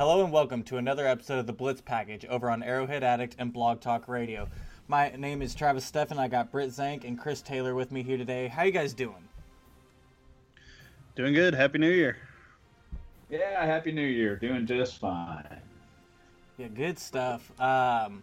Hello and welcome to another episode of the Blitz Package over on Arrowhead Addict and Blog Talk Radio. My name is Travis Steffen. I got Britt Zank and Chris Taylor with me here today. How you guys doing? Doing good. Happy New Year. Yeah, Happy New Year. Doing just fine. Yeah, good stuff. Um,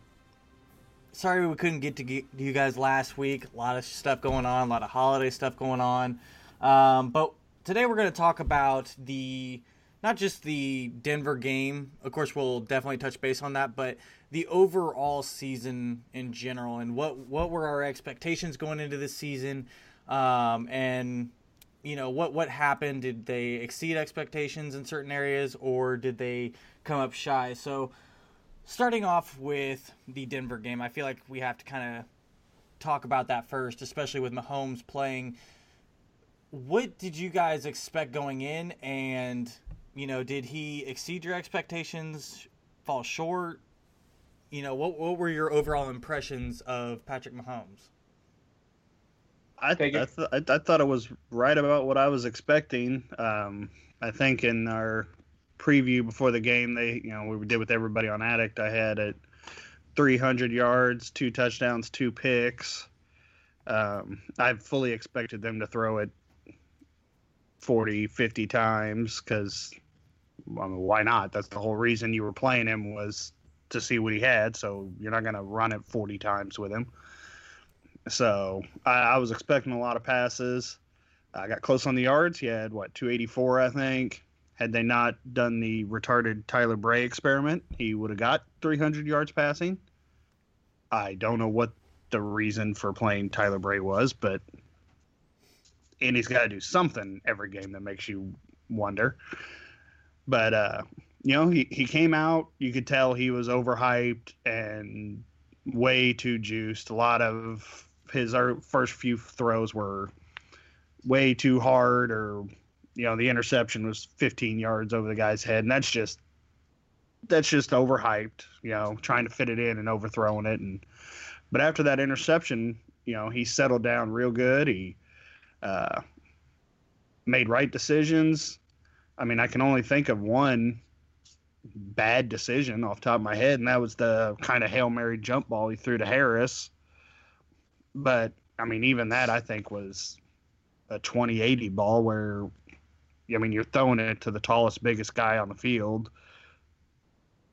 sorry we couldn't get to get you guys last week. A lot of stuff going on, a lot of holiday stuff going on. Um, but today we're going to talk about the not just the Denver game. Of course, we'll definitely touch base on that, but the overall season in general and what what were our expectations going into this season, um, and you know what what happened? Did they exceed expectations in certain areas, or did they come up shy? So, starting off with the Denver game, I feel like we have to kind of talk about that first, especially with Mahomes playing. What did you guys expect going in, and you know, did he exceed your expectations? Fall short? You know, what what were your overall impressions of Patrick Mahomes? I I, th- I, I, thought it was right about what I was expecting. Um, I think in our preview before the game, they you know we did with everybody on Addict. I had it 300 yards, two touchdowns, two picks. Um, I fully expected them to throw it 40, 50 times because I mean, why not? That's the whole reason you were playing him was to see what he had. So you're not going to run it 40 times with him. So I, I, was expecting a lot of passes. I got close on the yards. He had what 284, I think. Had they not done the retarded Tyler Bray experiment, he would have got 300 yards passing. I don't know what the reason for playing Tyler Bray was, but and he's got to do something every game that makes you wonder. But uh, you know, he, he came out, you could tell he was overhyped and way too juiced. A lot of his first few throws were way too hard or you know, the interception was 15 yards over the guy's head and that's just that's just overhyped, you know, trying to fit it in and overthrowing it and but after that interception, you know, he settled down real good. He uh, made right decisions. I mean, I can only think of one bad decision off top of my head, and that was the kind of hail mary jump ball he threw to Harris. But I mean, even that I think was a 20-80 ball where, I mean, you're throwing it to the tallest, biggest guy on the field.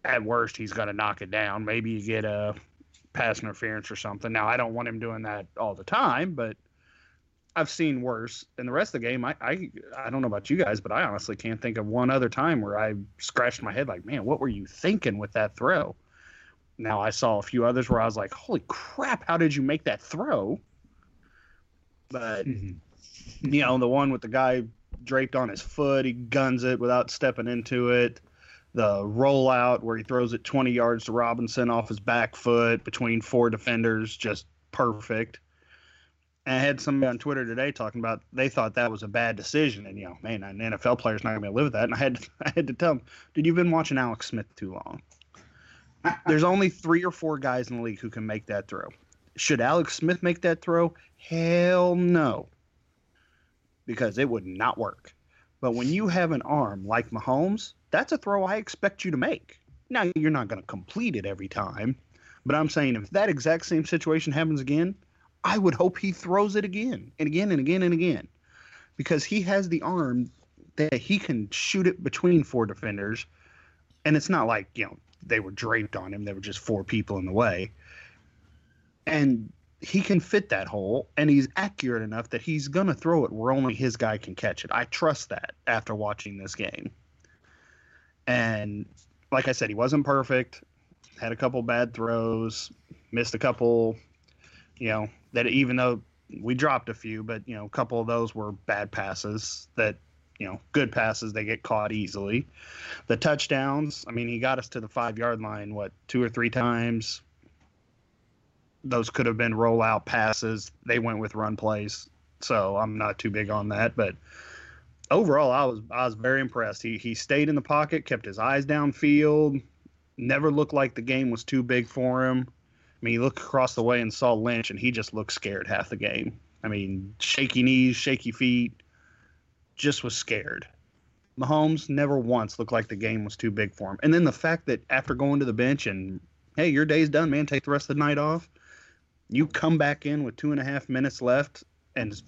At worst, he's going to knock it down. Maybe you get a pass interference or something. Now, I don't want him doing that all the time, but I've seen worse. In the rest of the game, I, I I don't know about you guys, but I honestly can't think of one other time where I scratched my head like, man, what were you thinking with that throw? Now I saw a few others where I was like, holy crap, how did you make that throw? But mm-hmm. you know, the one with the guy draped on his foot, he guns it without stepping into it. The rollout where he throws it 20 yards to Robinson off his back foot between four defenders, just perfect and I had somebody on Twitter today talking about they thought that was a bad decision, and you know, man, an NFL player's not gonna to live with that. And I had I had to tell him, dude, you've been watching Alex Smith too long. There's only three or four guys in the league who can make that throw. Should Alex Smith make that throw? Hell no, because it would not work. But when you have an arm like Mahomes, that's a throw I expect you to make. Now you're not going to complete it every time, but I'm saying if that exact same situation happens again, I would hope he throws it again and again and again and again. because he has the arm that he can shoot it between four defenders. And it's not like, you know, they were draped on him, there were just four people in the way. And he can fit that hole and he's accurate enough that he's going to throw it where only his guy can catch it. I trust that after watching this game. And like I said, he wasn't perfect, had a couple bad throws, missed a couple, you know, that even though we dropped a few, but, you know, a couple of those were bad passes that, you know, good passes, they get caught easily. The touchdowns, I mean, he got us to the five yard line, what, two or three times, those could have been rollout passes. They went with run plays, so I'm not too big on that. But overall, I was I was very impressed. He he stayed in the pocket, kept his eyes downfield, never looked like the game was too big for him. I mean, he looked across the way and saw Lynch, and he just looked scared half the game. I mean, shaky knees, shaky feet, just was scared. Mahomes never once looked like the game was too big for him. And then the fact that after going to the bench and hey, your day's done, man, take the rest of the night off you come back in with two and a half minutes left and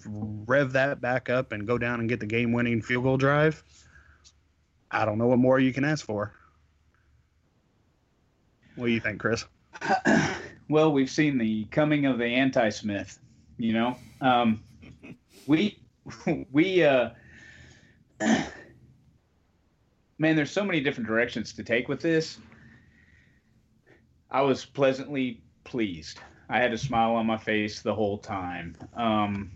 rev that back up and go down and get the game winning field goal drive, I don't know what more you can ask for. What do you think, Chris? well, we've seen the coming of the anti Smith, you know. Um, we, we, uh, man, there's so many different directions to take with this. I was pleasantly pleased I had a smile on my face the whole time. Um,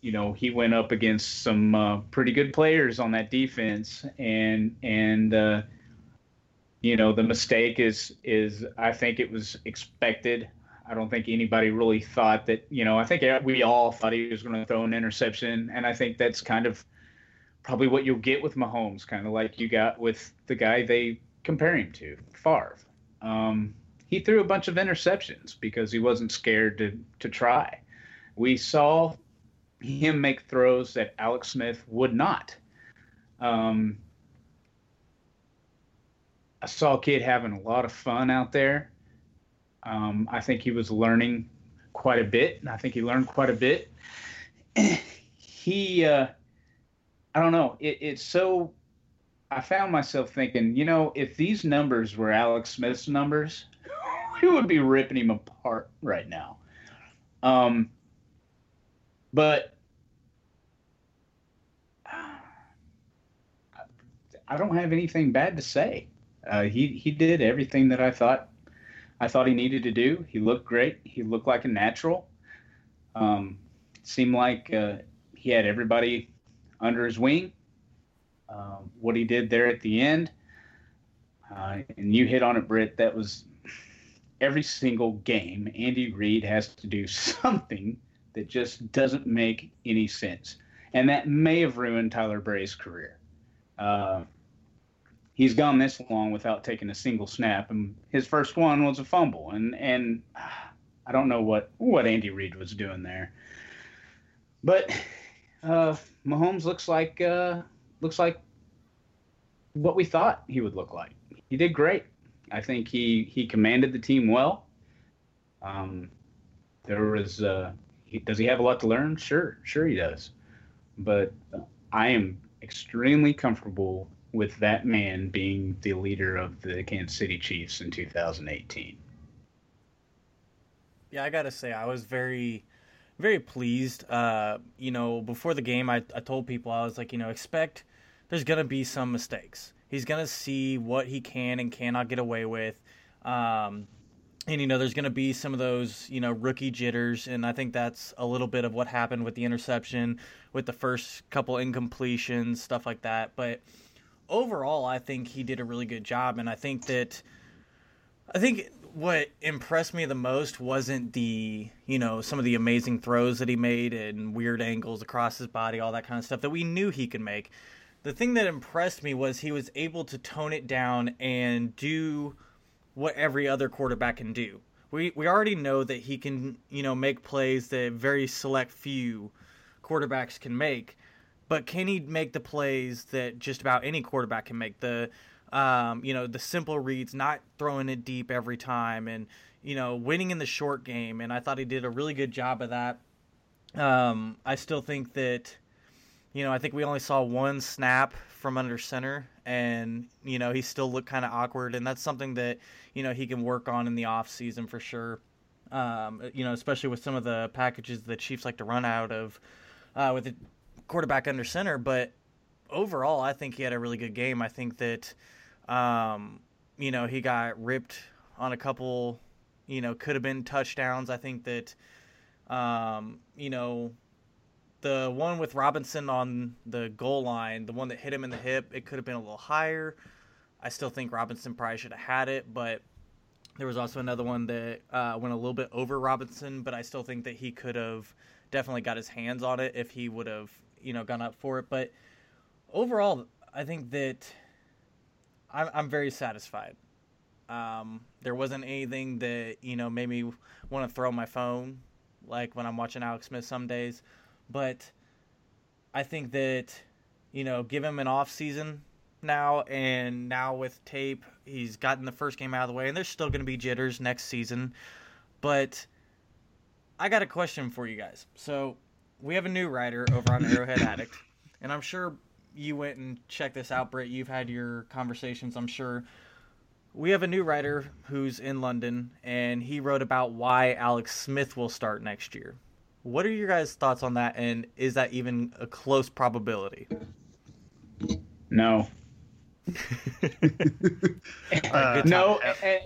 you know, he went up against some uh, pretty good players on that defense, and and uh, you know the mistake is is I think it was expected. I don't think anybody really thought that. You know, I think we all thought he was going to throw an interception, and I think that's kind of probably what you'll get with Mahomes, kind of like you got with the guy they compare him to, Favre. Um, he threw a bunch of interceptions because he wasn't scared to to try. We saw him make throws that Alex Smith would not. Um, I saw a kid having a lot of fun out there. Um, I think he was learning quite a bit, and I think he learned quite a bit. he, uh, I don't know, it, it's so. I found myself thinking, you know, if these numbers were Alex Smith's numbers, we would be ripping him apart right now. Um, but I don't have anything bad to say. Uh, he he did everything that I thought I thought he needed to do. He looked great. He looked like a natural. Um, seemed like uh, he had everybody under his wing. Uh, what he did there at the end, uh, and you hit on it, Britt. That was every single game, Andy Reid has to do something that just doesn't make any sense. And that may have ruined Tyler Bray's career. He's gone this long without taking a single snap, and his first one was a fumble. And and I don't know what what Andy Reid was doing there, but uh, Mahomes looks like uh, looks like what we thought he would look like. He did great. I think he he commanded the team well. Um, there was uh, he, does he have a lot to learn? Sure, sure he does. But I am extremely comfortable with that man being the leader of the Kansas City Chiefs in 2018. Yeah, I gotta say I was very very pleased. Uh, you know, before the game, I, I told people I was like, you know, expect there's gonna be some mistakes. He's to see what he can and cannot get away with. Um, and you know there's going to be some of those you know rookie jitters and i think that's a little bit of what happened with the interception with the first couple incompletions stuff like that but overall i think he did a really good job and i think that i think what impressed me the most wasn't the you know some of the amazing throws that he made and weird angles across his body all that kind of stuff that we knew he could make the thing that impressed me was he was able to tone it down and do what every other quarterback can do. We we already know that he can, you know, make plays that very select few quarterbacks can make, but can he make the plays that just about any quarterback can make? The um, you know, the simple reads, not throwing it deep every time and you know, winning in the short game and I thought he did a really good job of that. Um, I still think that you know, I think we only saw one snap from under center, and you know he still looked kind of awkward, and that's something that you know he can work on in the off season for sure. Um, you know, especially with some of the packages the Chiefs like to run out of uh, with the quarterback under center. But overall, I think he had a really good game. I think that um, you know he got ripped on a couple, you know, could have been touchdowns. I think that um, you know the one with Robinson on the goal line, the one that hit him in the hip, it could have been a little higher. I still think Robinson probably should have had it, but there was also another one that uh, went a little bit over Robinson, but I still think that he could have definitely got his hands on it if he would have, you know, gone up for it. But overall, I think that I'm, I'm very satisfied. Um, there wasn't anything that you know made me want to throw my phone, like when I'm watching Alex Smith some days. But I think that you know, give him an off season now, and now with tape, he's gotten the first game out of the way, and there's still going to be jitters next season. But I got a question for you guys. So we have a new writer over on Arrowhead Addict, and I'm sure you went and checked this out, Britt. You've had your conversations, I'm sure. We have a new writer who's in London, and he wrote about why Alex Smith will start next year. What are your guys' thoughts on that, and is that even a close probability? No. uh, no, and,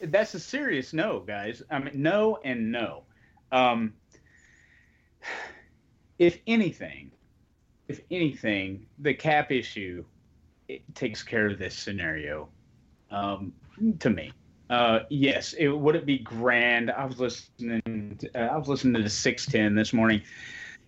and that's a serious no, guys. I mean, no and no. Um, if anything, if anything, the cap issue takes care of this scenario. Um, to me, uh, yes, it would it be grand. I was listening. To, uh, I was listening to the six ten this morning.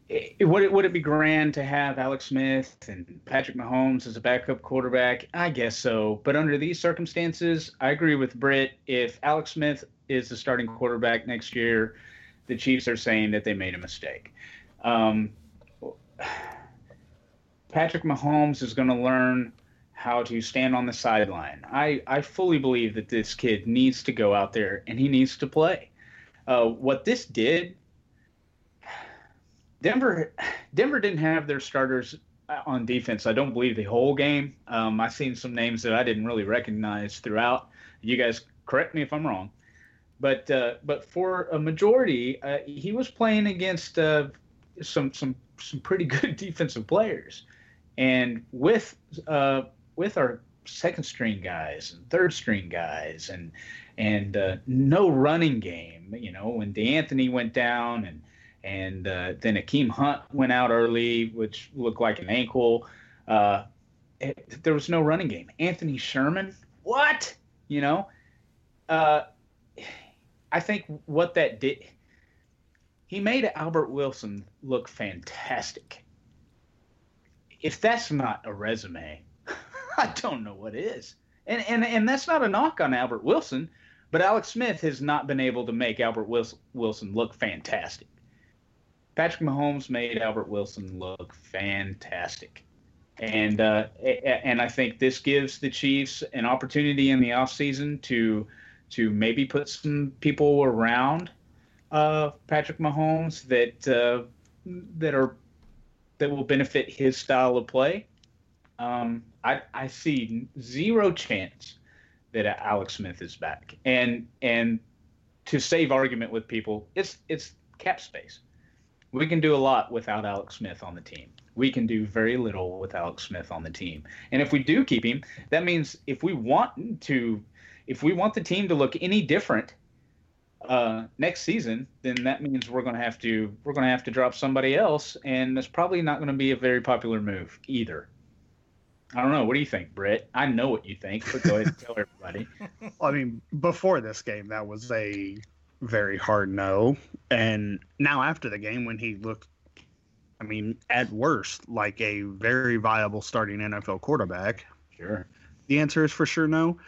It, would it would it be grand to have Alex Smith and Patrick Mahomes as a backup quarterback? I guess so. But under these circumstances, I agree with Britt. If Alex Smith is the starting quarterback next year, the Chiefs are saying that they made a mistake. Um, Patrick Mahomes is going to learn how to stand on the sideline. I, I fully believe that this kid needs to go out there and he needs to play. Uh, what this did, Denver, Denver didn't have their starters on defense. I don't believe the whole game. Um, I've seen some names that I didn't really recognize throughout. You guys correct me if I'm wrong, but uh, but for a majority, uh, he was playing against uh, some some some pretty good defensive players, and with uh, with our second string guys and third string guys and and uh, no running game. You know, when D'Anthony went down and and uh, then Akeem Hunt went out early, which looked like an ankle. It, there was no running game. Anthony Sherman, what? You know, uh, I think what that did, he made Albert Wilson look fantastic. If that's not a resume, I don't know what is. And, and, and that's not a knock on Albert Wilson, but Alex Smith has not been able to make Albert Wilson look fantastic. Patrick Mahomes made Albert Wilson look fantastic. And uh, and I think this gives the Chiefs an opportunity in the offseason to to maybe put some people around uh, Patrick Mahomes that uh, that are that will benefit his style of play. Um, I, I see zero chance that Alex Smith is back. And and to save argument with people, it's it's cap space. We can do a lot without Alex Smith on the team. We can do very little with Alex Smith on the team. And if we do keep him, that means if we want to if we want the team to look any different uh, next season, then that means we're going to have to we're going to have to drop somebody else, and that's probably not going to be a very popular move either. I don't know. What do you think, Britt? I know what you think, but go ahead and tell everybody. I mean, before this game, that was a very hard no. And now after the game, when he looked, I mean, at worst, like a very viable starting NFL quarterback, sure. The answer is for sure no.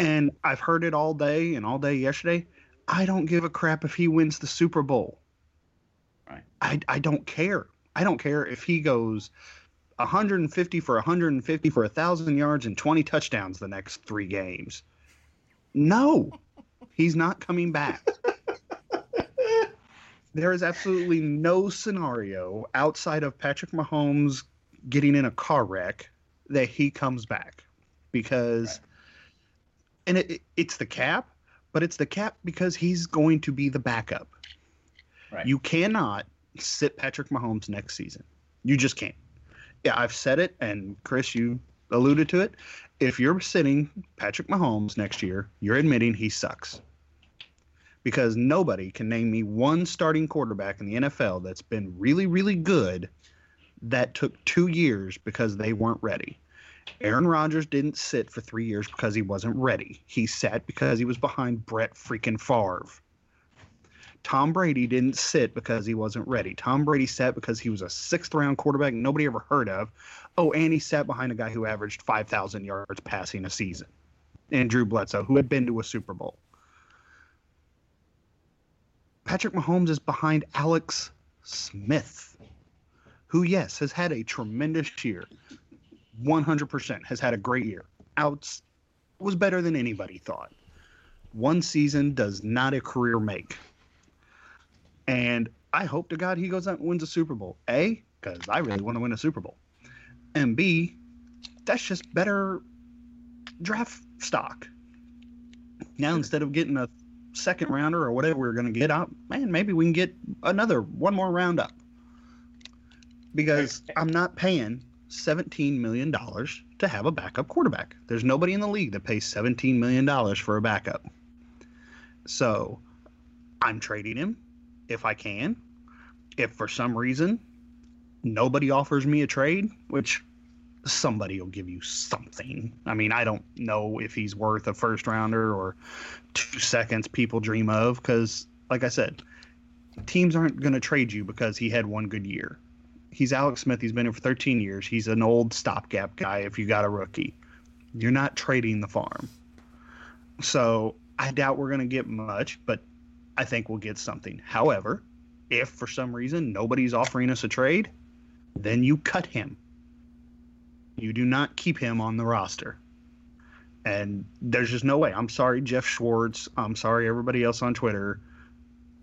And I've heard it all day and all day yesterday. I don't give a crap if he wins the Super Bowl. Right. I, I don't care. I don't care if he goes 150 for 150 for 1,000 yards and 20 touchdowns the next three games. No, he's not coming back. there is absolutely no scenario outside of Patrick Mahomes getting in a car wreck that he comes back because. And it, it's the cap but it's the cap because he's going to be the backup. Right. you cannot sit patrick mahomes next season. You just can't. Yeah i've said it and chris you alluded to it. If you're sitting patrick mahomes next year you're admitting he sucks. Because nobody can name me one starting quarterback in the NFL that's been really, really good that took two years because they weren't ready. Aaron Rodgers didn't sit for three years because he wasn't ready. He sat because he was behind Brett freaking Favre. Tom Brady didn't sit because he wasn't ready. Tom Brady sat because he was a sixth round quarterback nobody ever heard of. Oh, and he sat behind a guy who averaged 5,000 yards passing a season. And Drew Bledsoe, who had been to a Super Bowl. Patrick Mahomes is behind Alex Smith, who, yes, has had a tremendous year. 100% has had a great year. Outs was better than anybody thought. One season does not a career make. And I hope to God he goes out and wins a Super Bowl. A, because I really want to win a Super Bowl. And B, that's just better draft stock. Now, instead of getting a second rounder or whatever we are going to get out, man, maybe we can get another one more round up. Because I'm not paying $17 million to have a backup quarterback. There's nobody in the league that pays $17 million for a backup. So I'm trading him if I can. If for some reason nobody offers me a trade, which somebody will give you something. I mean, I don't know if he's worth a first rounder or two seconds people dream of because, like I said, teams aren't going to trade you because he had one good year. He's Alex Smith. He's been here for 13 years. He's an old stopgap guy if you got a rookie. You're not trading the farm. So I doubt we're going to get much, but I think we'll get something. However, if for some reason nobody's offering us a trade, then you cut him you do not keep him on the roster. And there's just no way. I'm sorry, Jeff Schwartz. I'm sorry, everybody else on Twitter.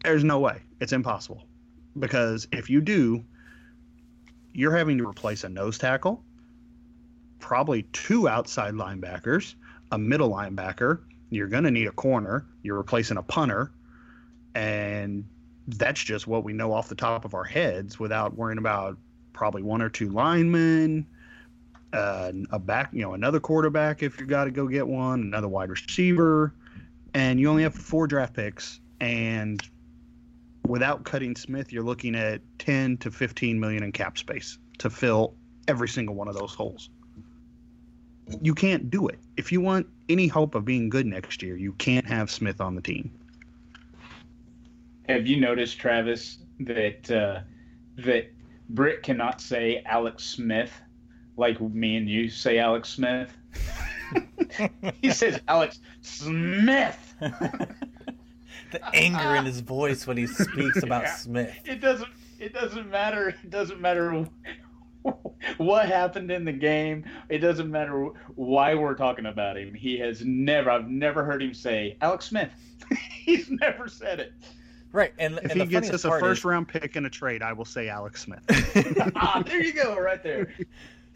There's no way. It's impossible. Because if you do, you're having to replace a nose tackle, probably two outside linebackers, a middle linebacker. You're going to need a corner. You're replacing a punter. And that's just what we know off the top of our heads without worrying about probably one or two linemen uh, a back, you know, another quarterback if you've got to go get one, another wide receiver, and you only have four draft picks. And without cutting Smith, you're looking at 10 to 15 million in cap space to fill every single one of those holes. You can't do it. If you want any hope of being good next year, you can't have Smith on the team. Have you noticed, Travis, that uh, that Britt cannot say Alex Smith like me and you say Alex Smith. he says Alex Smith. the anger in his voice when he speaks about yeah. Smith. It doesn't. It doesn't matter. It doesn't matter what happened in the game. It doesn't matter why we're talking about him. He has never. I've never heard him say Alex Smith. He's never said it. Right, and if and he gets us a first is... round pick in a trade, I will say Alex Smith. ah, there you go, right there.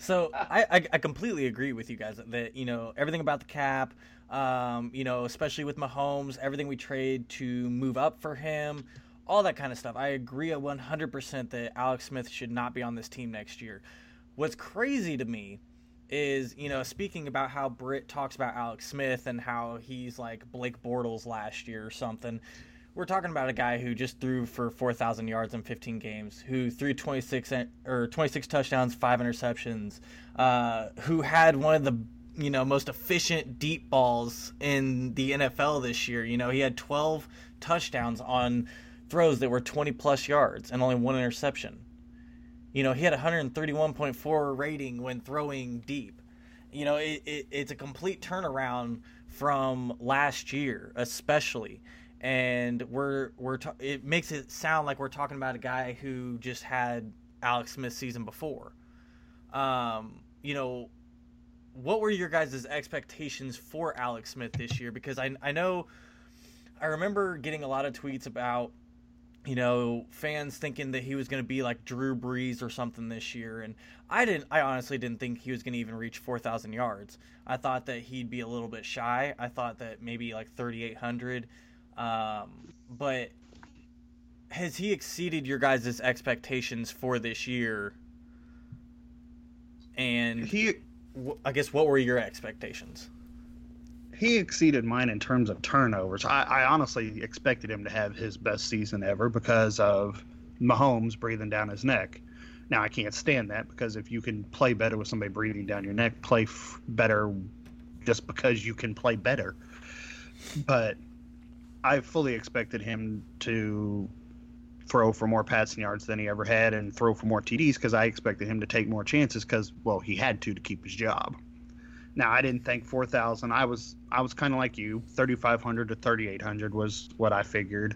So I, I, I completely agree with you guys that you know everything about the cap, um, you know especially with Mahomes, everything we trade to move up for him, all that kind of stuff. I agree 100% that Alex Smith should not be on this team next year. What's crazy to me is you know speaking about how Britt talks about Alex Smith and how he's like Blake Bortles last year or something we're talking about a guy who just threw for 4,000 yards in 15 games, who threw 26 or 26 touchdowns, five interceptions, uh, who had one of the you know most efficient deep balls in the NFL this year. You know, he had 12 touchdowns on throws that were 20 plus yards and only one interception. You know, he had 131.4 rating when throwing deep. You know, it, it, it's a complete turnaround from last year, especially and we're we're it makes it sound like we're talking about a guy who just had Alex Smith season before. Um, you know, what were your guys' expectations for Alex Smith this year? Because I I know I remember getting a lot of tweets about you know, fans thinking that he was going to be like Drew Brees or something this year, and I didn't. I honestly didn't think he was going to even reach 4,000 yards. I thought that he'd be a little bit shy. I thought that maybe like 3,800. Um, but has he exceeded your guys' expectations for this year? And he, I guess, what were your expectations? he exceeded mine in terms of turnovers. I, I, honestly expected him to have his best season ever because of Mahomes breathing down his neck. Now I can't stand that because if you can play better with somebody breathing down your neck, play f- better just because you can play better. But I fully expected him to throw for more passing yards than he ever had and throw for more TDs because I expected him to take more chances because well he had to to keep his job. Now I didn't think 4,000. I was I was kind of like you. 3,500 to 3,800 was what I figured.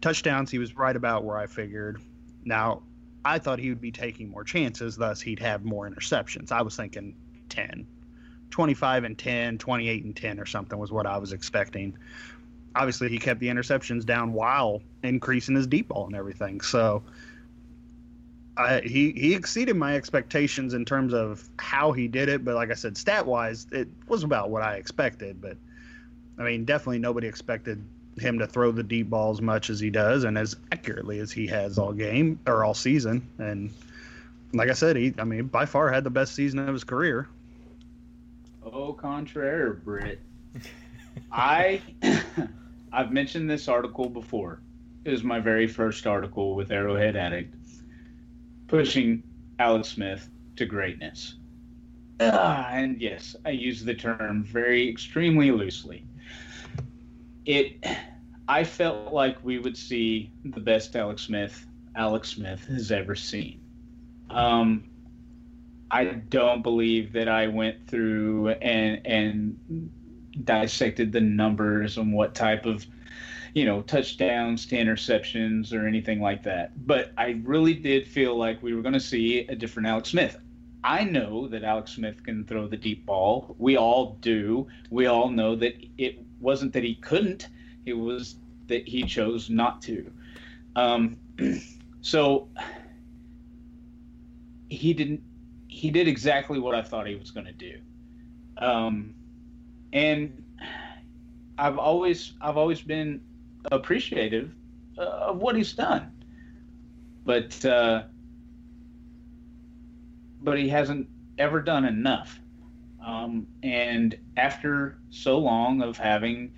Touchdowns, he was right about where I figured. Now I thought he would be taking more chances, thus he'd have more interceptions. I was thinking 10, 25 and 10, 28 and 10 or something was what I was expecting. Obviously, he kept the interceptions down while increasing his deep ball and everything. So I, he he exceeded my expectations in terms of how he did it, but like I said, stat wise, it was about what I expected. But I mean, definitely nobody expected him to throw the deep ball as much as he does and as accurately as he has all game or all season. And like I said, he I mean by far had the best season of his career. Oh, contraire, Britt. I I've mentioned this article before. It was my very first article with Arrowhead Addict pushing Alex Smith to greatness. Uh, and yes, I use the term very extremely loosely. It, I felt like we would see the best Alex Smith Alex Smith has ever seen. Um, I don't believe that I went through and and dissected the numbers and what type of you know, touchdowns to interceptions or anything like that. But I really did feel like we were going to see a different Alex Smith. I know that Alex Smith can throw the deep ball. We all do. We all know that it wasn't that he couldn't, it was that he chose not to. Um, so he didn't he did exactly what I thought he was going to do. Um, and I've always I've always been appreciative uh, of what he's done, but uh, but he hasn't ever done enough. Um, and after so long of having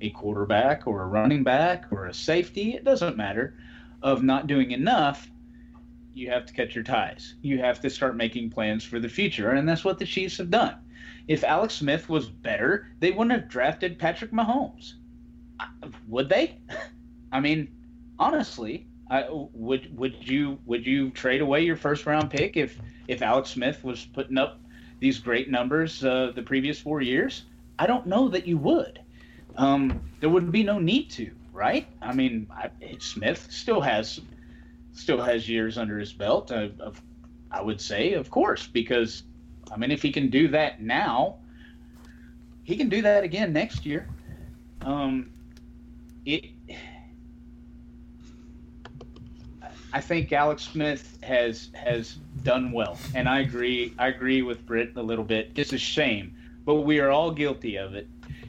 a quarterback or a running back or a safety, it doesn't matter, of not doing enough, you have to cut your ties. You have to start making plans for the future. And that's what the Chiefs have done. If Alex Smith was better, they wouldn't have drafted Patrick Mahomes would they? I mean, honestly, I, would would you would you trade away your first round pick if if Alex Smith was putting up these great numbers uh, the previous four years? I don't know that you would. Um, there would be no need to, right? I mean, I, Smith still has still has years under his belt. Of, of, I would say, of course, because I mean, if he can do that now, he can do that again next year. Um, it I think Alex Smith has has done well, and I agree. I agree with Britt a little bit. It's a shame, but we are all guilty of it.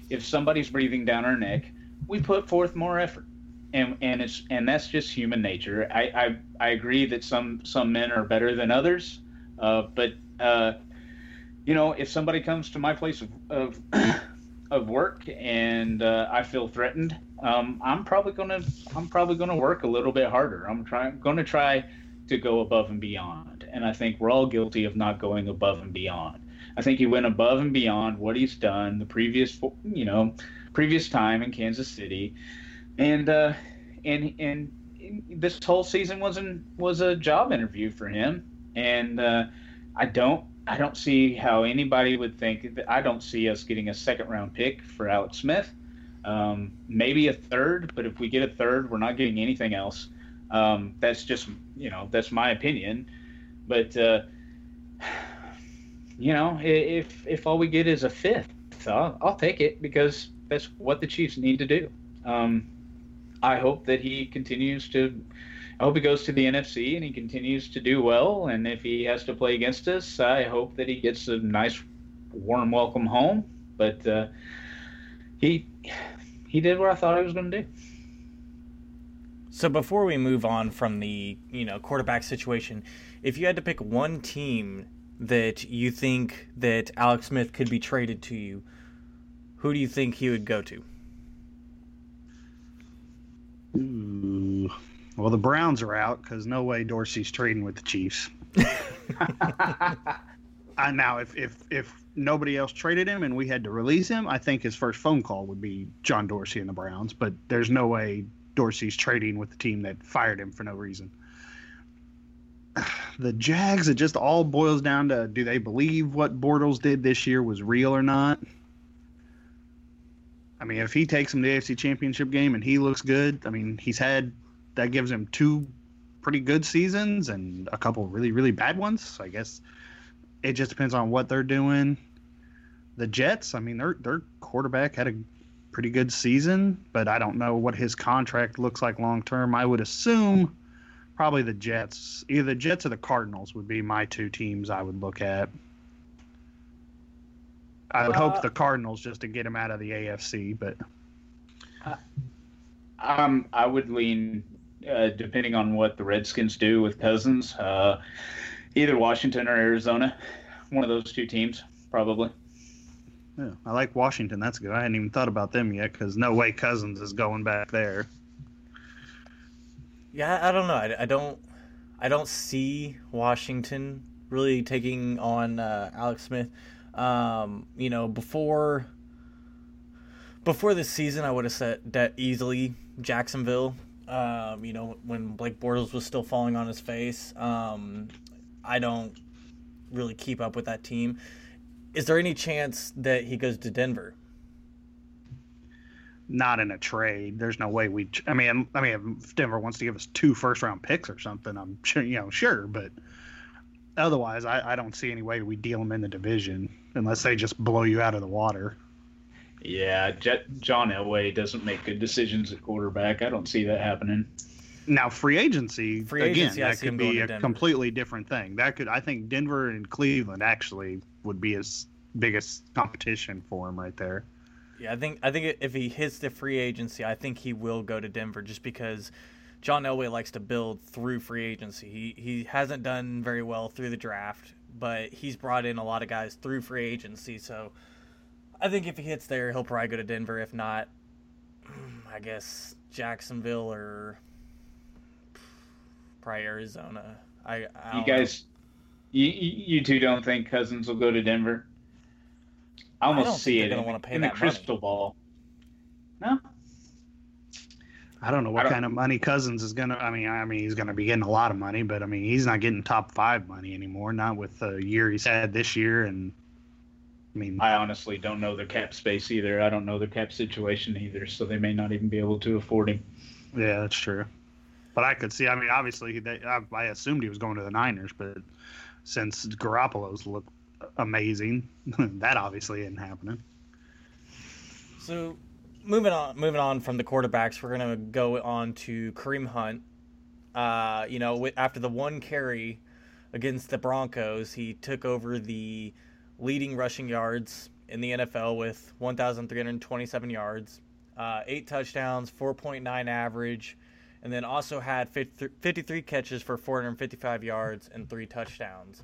If somebody's breathing down our neck, we put forth more effort, and and it's and that's just human nature. I I, I agree that some some men are better than others, uh, but uh, you know if somebody comes to my place of of, of work and uh, I feel threatened um, I'm probably gonna I'm probably gonna work a little bit harder. I'm trying gonna try to go above and beyond, and I think we're all guilty of not going above and beyond. I think he went above and beyond what he's done the previous you know previous time in Kansas City, and uh, and and this whole season wasn't was a job interview for him, and uh, I don't I don't see how anybody would think I don't see us getting a second round pick for Alex Smith. Um, maybe a third, but if we get a third, we're not getting anything else. Um, that's just, you know, that's my opinion. But, uh, you know, if if all we get is a fifth, I'll, I'll, take it because that's what the Chiefs need to do. Um, I hope that he continues to. I hope he goes to the NFC and he continues to do well. And if he has to play against us, I hope that he gets a nice, warm welcome home. But uh, he he did what I thought he was going to do. So before we move on from the you know quarterback situation, if you had to pick one team that you think that Alex Smith could be traded to you, who do you think he would go to? Ooh. Well, the Browns are out because no way Dorsey's trading with the Chiefs. I now, if if if nobody else traded him and we had to release him, I think his first phone call would be John Dorsey and the Browns. But there's no way Dorsey's trading with the team that fired him for no reason. The Jags, it just all boils down to do they believe what Bortles did this year was real or not? I mean, if he takes him to the AFC Championship game and he looks good, I mean, he's had that gives him two pretty good seasons and a couple really really bad ones. I guess it just depends on what they're doing. The Jets, I mean, their their quarterback had a pretty good season, but I don't know what his contract looks like long term. I would assume probably the Jets, either the Jets or the Cardinals would be my two teams I would look at. I would uh, hope the Cardinals just to get him out of the AFC, but um, I would lean, uh, depending on what the Redskins do with Cousins, uh, either Washington or Arizona, one of those two teams, probably. Yeah, I like Washington. That's good. I hadn't even thought about them yet because no way Cousins is going back there. Yeah, I don't know. I, I don't. I don't see Washington really taking on uh, Alex Smith. Um, you know, before before this season, I would have said that easily Jacksonville. Um, you know, when Blake Bortles was still falling on his face. Um, I don't really keep up with that team. Is there any chance that he goes to Denver? Not in a trade. There's no way we. I mean, I mean, if Denver wants to give us two first round picks or something, I'm sure you know, sure, but otherwise, I, I don't see any way we deal him in the division unless they just blow you out of the water. Yeah, Jet, John Elway doesn't make good decisions at quarterback. I don't see that happening. Now, free agency, free agency again, that could be a completely different thing. That could, I think, Denver and Cleveland actually would be his biggest competition for him right there. Yeah, I think I think if he hits the free agency, I think he will go to Denver just because John Elway likes to build through free agency. He he hasn't done very well through the draft, but he's brought in a lot of guys through free agency. So I think if he hits there, he'll probably go to Denver. If not, I guess Jacksonville or probably Arizona. I, I you guys, you you two don't think Cousins will go to Denver? I almost I see it in, in the crystal money. ball. No. I don't know what don't, kind of money Cousins is gonna. I mean, I mean, he's gonna be getting a lot of money, but I mean, he's not getting top five money anymore. Not with the year he's had this year, and I mean, I honestly don't know their cap space either. I don't know their cap situation either, so they may not even be able to afford him. Yeah, that's true. But I could see. I mean, obviously, they, I, I assumed he was going to the Niners, but since Garoppolo's looked amazing, that obviously isn't happening. So, moving on, moving on from the quarterbacks, we're gonna go on to Kareem Hunt. Uh, you know, after the one carry against the Broncos, he took over the leading rushing yards in the NFL with 1,327 yards, uh, eight touchdowns, 4.9 average, and then also had 53 catches for 455 yards and three touchdowns.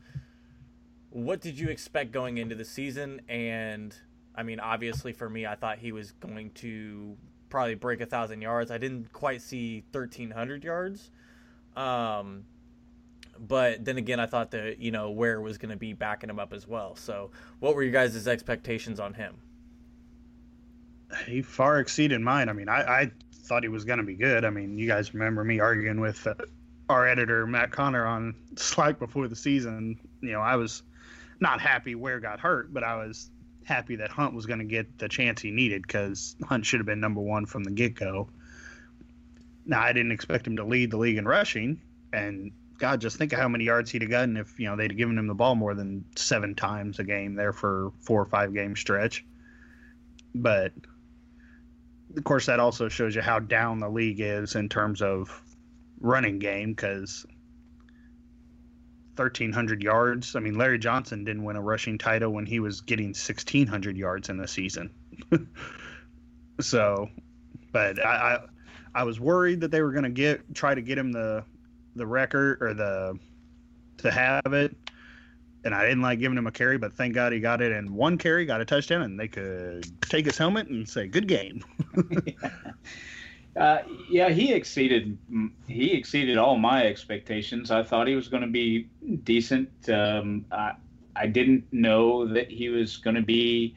What did you expect going into the season? And I mean, obviously for me, I thought he was going to probably break a thousand yards. I didn't quite see 1,300 yards. Um, but then again, I thought that you know Ware was going to be backing him up as well. So, what were your guys' expectations on him? He far exceeded mine. I mean, I, I thought he was going to be good. I mean, you guys remember me arguing with uh, our editor Matt Connor on Slack before the season. You know, I was not happy Ware got hurt, but I was happy that Hunt was going to get the chance he needed because Hunt should have been number one from the get go. Now, I didn't expect him to lead the league in rushing, and God, just think of how many yards he'd have gotten if you know they'd given him the ball more than seven times a game there for four or five game stretch. But of course, that also shows you how down the league is in terms of running game because 1,300 yards. I mean, Larry Johnson didn't win a rushing title when he was getting 1,600 yards in the season. so, but I, I, I was worried that they were going to get try to get him the the record or the to have it and I didn't like giving him a carry, but thank God he got it in one carry, got a touchdown, and they could take his helmet and say, "Good game." uh, yeah, he exceeded he exceeded all my expectations. I thought he was going to be decent. Um, I I didn't know that he was going to be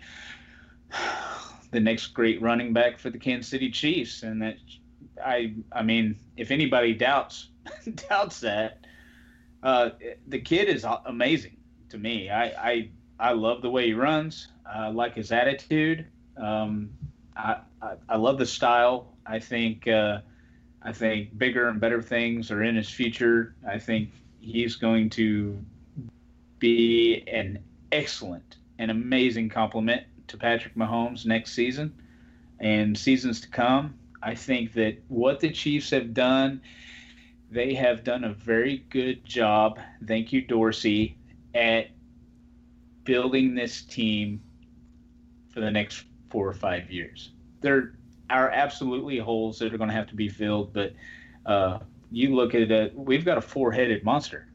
the next great running back for the Kansas City Chiefs, and that I I mean, if anybody doubts doubts that, uh, the kid is amazing to me. I I, I love the way he runs. I like his attitude. Um, I, I, I love the style. I think uh, I think bigger and better things are in his future. I think he's going to be an excellent and amazing complement to Patrick Mahomes next season and seasons to come. I think that what the Chiefs have done, they have done a very good job. Thank you, Dorsey, at building this team for the next four or five years. There are absolutely holes that are going to have to be filled, but uh, you look at it, we've got a four-headed monster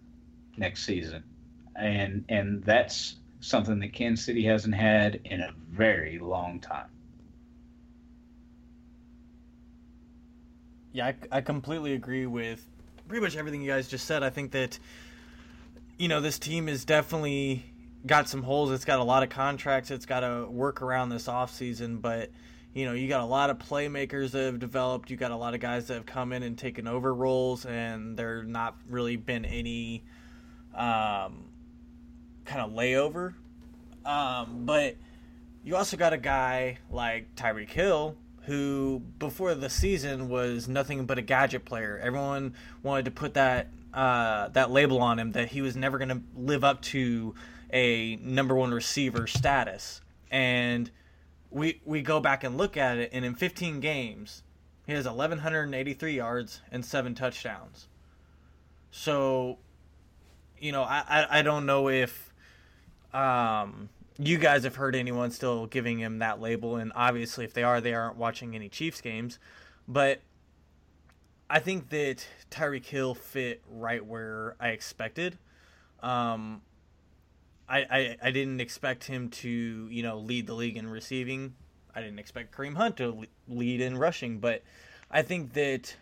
next season, and and that's something that Kansas City hasn't had in a very long time. Yeah, I, I completely agree with pretty much everything you guys just said. I think that you know, this team is definitely got some holes. It's got a lot of contracts. It's got to work around this offseason. But, you know, you got a lot of playmakers that have developed. You got a lot of guys that have come in and taken over roles, and there not really been any um, kind of layover. Um, but you also got a guy like Tyreek Hill who before the season was nothing but a gadget player. Everyone wanted to put that uh, that label on him that he was never going to live up to a number one receiver status. And we we go back and look at it, and in 15 games, he has 1,183 yards and seven touchdowns. So, you know, I, I, I don't know if um, you guys have heard anyone still giving him that label, and obviously, if they are, they aren't watching any Chiefs games. But I think that Tyreek Hill fit right where I expected. Um, I, I, I didn't expect him to you know lead the league in receiving. I didn't expect Kareem Hunt to lead in rushing, but I think that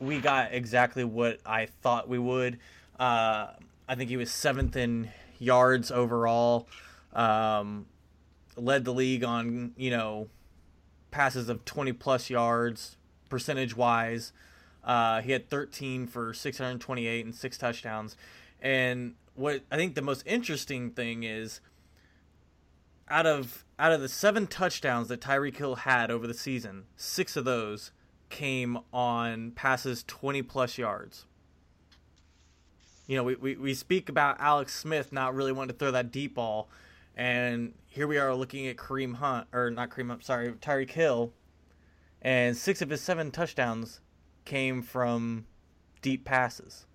we got exactly what I thought we would. Uh, I think he was seventh in yards overall. Um, led the league on you know passes of 20 plus yards percentage wise. Uh, he had 13 for 628 and six touchdowns. And what I think the most interesting thing is out of out of the seven touchdowns that Tyreek Hill had over the season, six of those came on passes 20 plus yards. You know, we, we, we speak about Alex Smith not really wanting to throw that deep ball, and here we are looking at Kareem Hunt, or not Kareem Hunt, sorry, Tyreek Hill, and six of his seven touchdowns came from deep passes.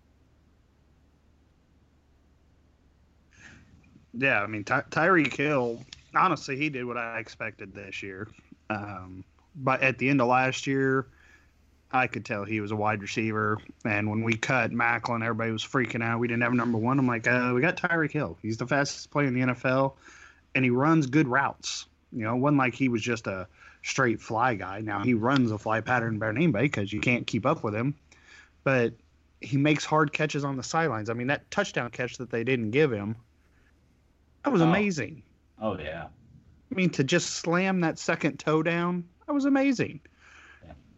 Yeah, I mean Ty- Tyreek Hill. Honestly, he did what I expected this year. Um, but at the end of last year, I could tell he was a wide receiver. And when we cut Maclin, everybody was freaking out. We didn't have number one. I'm like, uh, we got Tyreek Hill. He's the fastest player in the NFL, and he runs good routes. You know, it wasn't like he was just a straight fly guy. Now he runs a fly pattern better than anybody because you can't keep up with him, but he makes hard catches on the sidelines. I mean, that touchdown catch that they didn't give him, that was oh. amazing. Oh yeah. I mean, to just slam that second toe down, that was amazing.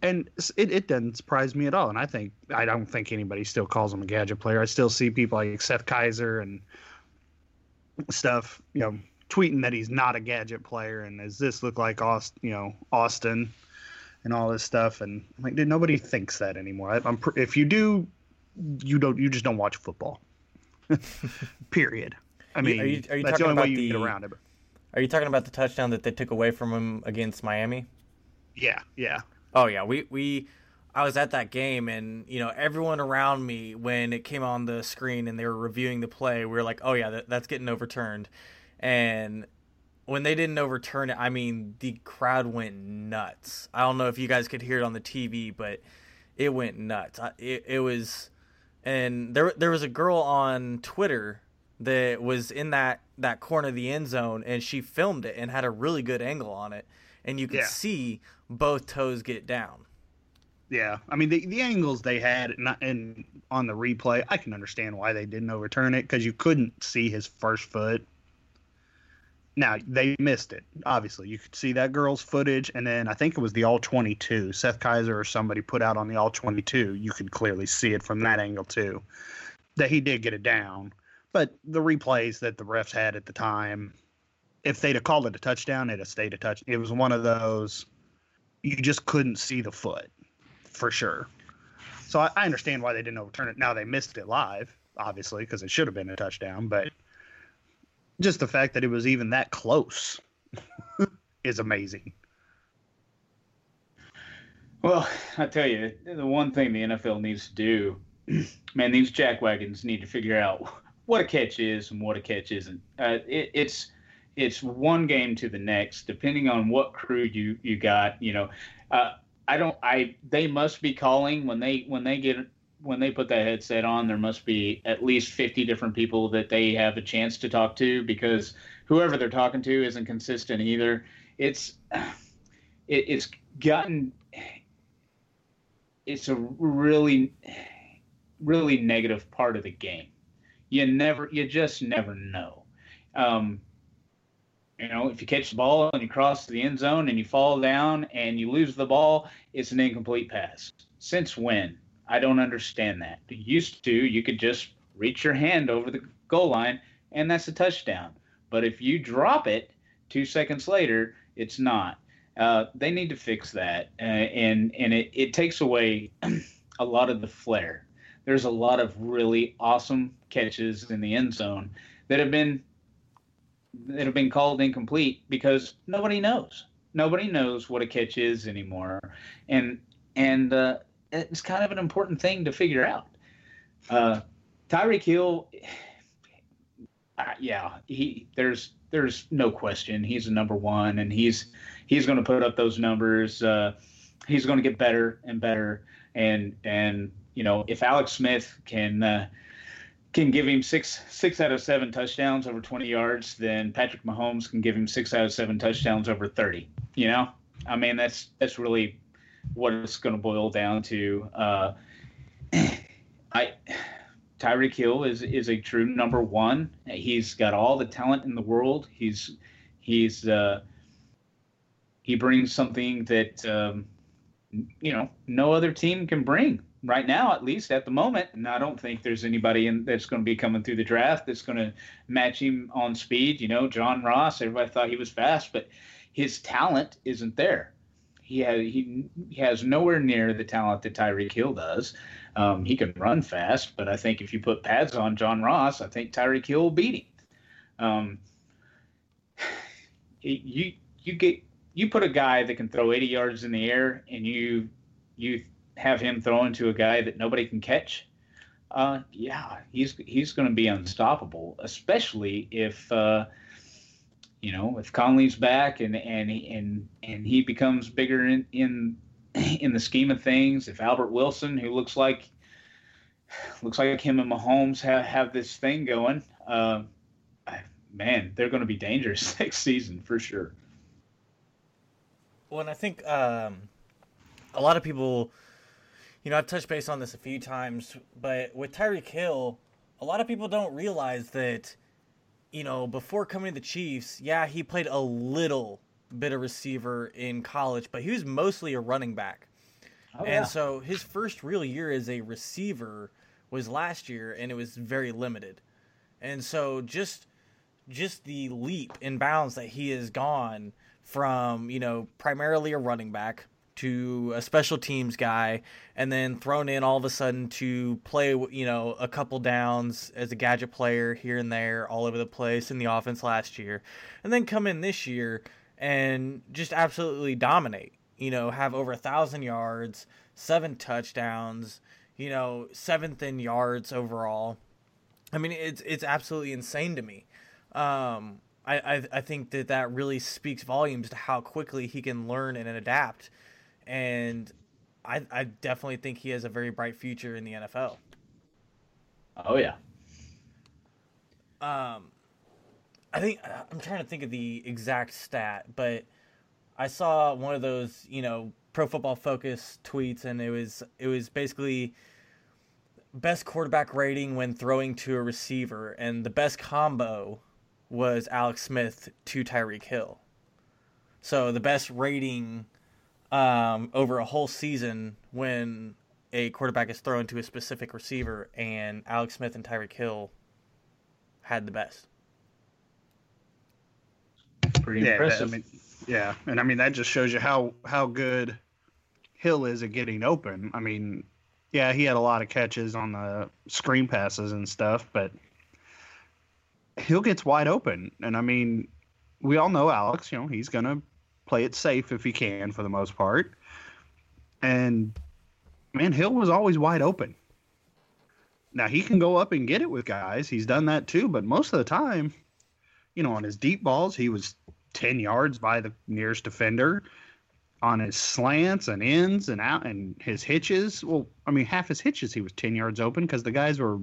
And it, it doesn't surprise me at all. And I think I don't think anybody still calls him a gadget player. I still see people like Seth Keysor and stuff, you know, tweeting that he's not a gadget player and does this look like Austin, you know, Austin and all this stuff. And I'm like, dude, nobody thinks that anymore. I, am if you do, you don't, you just don't watch football. Period. I mean, are you, are you that's the only way you the, get around it. Are you talking about the touchdown that they took away from him against Miami? Yeah, yeah. Oh yeah, we we I was at that game and you know everyone around me when it came on the screen and they were reviewing the play, we were like, "Oh yeah, that, that's getting overturned." And when they didn't overturn it, I mean, the crowd went nuts. I don't know if you guys could hear it on the TV, but it went nuts. I, It, it was, and there there was a girl on Twitter that was in that that corner of the end zone, and she filmed it and had a really good angle on it, and you could yeah. see both toes get down. Yeah, I mean the the angles they had and, on the replay, I can understand why they didn't overturn it because you couldn't see his first foot now they missed it. Obviously, you could see that girl's footage, and then I think it was the all twenty-two. Seth Keysor or somebody put out on the all twenty-two. You could clearly see it from that angle too. That he did get it down, but the replays that the refs had at the time, if they'd have called it a touchdown, it'd have stayed a touch. It was one of those you just couldn't see the foot for sure. So I, I understand why they didn't overturn it. Now they missed it live, obviously, because it should have been a touchdown, but just the fact that it was even that close is amazing. Well, I tell you, the one thing the NFL needs to do, man, these jackwagons need to figure out what a catch is and what a catch isn't. Uh, it, it's it's one game to the next, depending on what crew you you got. You know, uh, I don't. I they must be calling when they when they get when they put that headset on, there must be at least 50 different people that they have a chance to talk to because whoever they're talking to isn't consistent either. It's it, it's gotten it's a really really negative part of the game. You never you just never know. Um, you know, if you catch the ball and you cross the end zone and you fall down and you lose the ball, it's an incomplete pass. Since when? I don't understand that. Used to, you could just reach your hand over the goal line and that's a touchdown. But if you drop it two seconds later, it's not. Uh, they need to fix that, uh, and and it, it takes away a lot of the flair. There's a lot of really awesome catches in the end zone that have been that have been called incomplete because nobody knows. Nobody knows what a catch is anymore, and and uh, it's kind of an important thing to figure out. Uh, Tyreek Hill, uh, yeah, he there's there's no question he's a number one, and he's he's going to put up those numbers. Uh, he's going to get better and better, and and you know if Alex Smith can. Can give him six six out of seven touchdowns over 20 yards, then Patrick Mahomes can give him six out of seven touchdowns over 30. You know, I mean that's that's really what it's going to boil down to. Uh, I Tyreek Hill is is a true number one. He's got all the talent in the world. He's he's uh, he brings something that um, you know no other team can bring right now, at least at the moment. And I don't think there's anybody in, that's going to be coming through the draft that's going to match him on speed. You know, John Ross. Everybody thought he was fast, but his talent isn't there he has he, he has nowhere near the talent that Tyreek Hill does. Um, he can run fast, but I think if you put pads on John Ross, I think Tyreek Hill will beat him. Um, you you get you put a guy that can throw 80 yards in the air, and you you have him throw to a guy that nobody can catch. Uh, yeah, he's he's going to be unstoppable, especially if. Uh, you know, if Conley's back and and and and he becomes bigger in in in the scheme of things, if Albert Wilson, who looks like looks like him and Mahomes have have this thing going, uh, man, they're going to be dangerous next season for sure. Well, and I think um, a lot of people, you know, I've touched base on this a few times, but with Tyreek Hill, a lot of people don't realize that you know, before coming to the Chiefs, yeah, he played a little bit of receiver in college, but he was mostly a running back. Oh, and yeah. so his first real year as a receiver was last year and it was very limited. And so just just the leap in bounds that he has gone from, you know, primarily a running back to a special teams guy and then thrown in all of a sudden to play you know a couple downs as a gadget player here and there all over the place in the offense last year and then come in this year and just absolutely dominate you know, have over a thousand yards, seven touchdowns, you know, seventh in yards overall. I mean, it's it's absolutely insane to me. Um, I, I I think that that really speaks volumes to how quickly he can learn and adapt, and I I definitely think he has a very bright future in the NFL. Oh yeah. Um, I think I'm trying to think of the exact stat, but I saw one of those, you know, Pro Football Focus tweets, and it was it was basically best quarterback rating when throwing to a receiver, and the best combo was Alex Smith to Tyreek Hill. So the best rating um, over a whole season when a quarterback is thrown to a specific receiver, and Alex Smith and Tyreek Hill had the best. Pretty yeah, impressive. That, I mean, yeah, and I mean that just shows you how how good Hill is at getting open. I mean, yeah, he had a lot of catches on the screen passes and stuff, but Hill gets wide open, and I mean, we all know Alex. You know, he's gonna play it safe if he can for the most part, and man, Hill was always wide open. Now he can go up and get it with guys. He's done that too, but most of the time, you know, on his deep balls, he was 10 yards by the nearest defender. On his slants and ends and out and his hitches, well, I mean, half his hitches he was 10 yards open because the guys were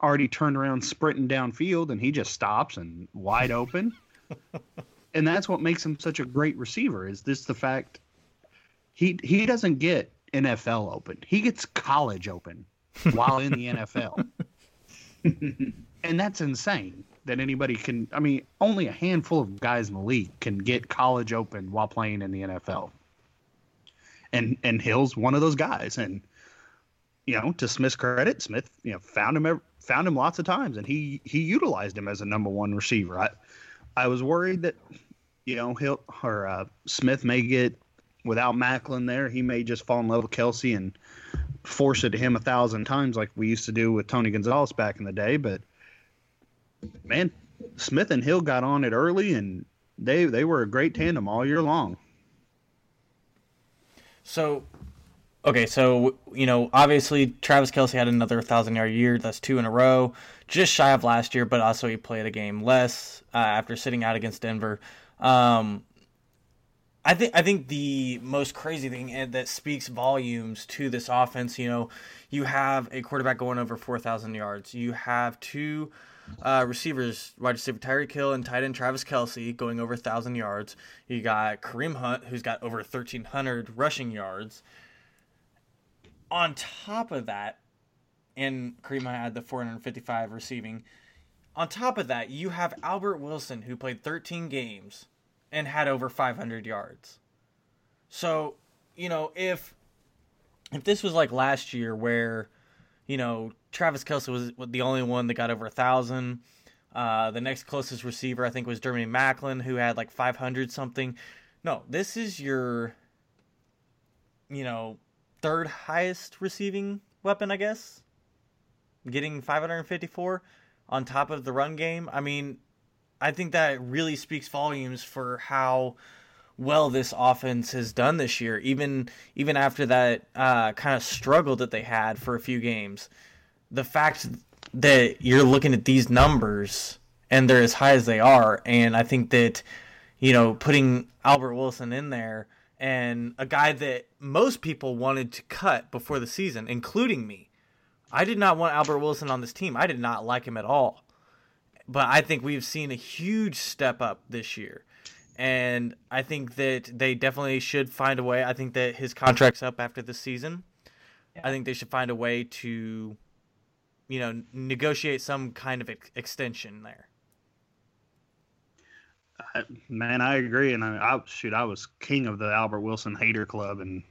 already turned around sprinting downfield and he just stops and wide open. and that's what makes him such a great receiver is this the fact he he doesn't get NFL open. He gets college open while in the NFL. and that's insane that anybody can. I mean, only a handful of guys in the league can get college open while playing in the NFL. And and Hill's one of those guys. And you know, to Smith's credit, Smith you know found him found him lots of times, and he he utilized him as a number one receiver. I I was worried that you know Hill or uh, Smith may get without Maclin there, he may just fall in love with Kelce and force it to him a thousand times like we used to do with Tony Gonzalez back in the day. But man, Smith and Hill got on it early, and they they were a great tandem all year long. So, okay, so you know, obviously Travis Kelce had another thousand yard year. That's two in a row, just shy of last year. But also he played a game less uh, after sitting out against Denver. Um, I think I think the most crazy thing that speaks volumes to this offense, you know, you have a quarterback going over four thousand yards. You have two uh, receivers, wide receiver Tyreek Hill and tight end Travis Kelce going over thousand yards. You got Kareem Hunt, who's got over thirteen hundred rushing yards. On top of that, and Hunt had the four hundred fifty-five receiving. On top of that, you have Albert Wilson, who played thirteen games and had over 500 yards. So, you know, if if this was like last year where, you know, Travis Kelce was the only one that got over a thousand. Uh, the next closest receiver I think was Jeremy Maclin, who had like 500 something. No, this is your, you know, third highest receiving weapon, I guess. Getting 554 on top of the run game. I mean, I think that really speaks volumes for how well this offense has done this year. Even even after that uh, kind of struggle that they had for a few games, the fact that you're looking at these numbers and they're as high as they are, and I think that you know putting Albert Wilson in there and a guy that most people wanted to cut before the season, including me. I did not want Albert Wilson on this team. I did not like him at all but I think we've seen a huge step up this year. And I think that they definitely should find a way. I think that his contract's up after this season. Yeah. I think they should find a way to, you know, negotiate some kind of ex- extension there. Uh, man, I agree, and I, I shoot, I was king of the Albert Wilson hater club, and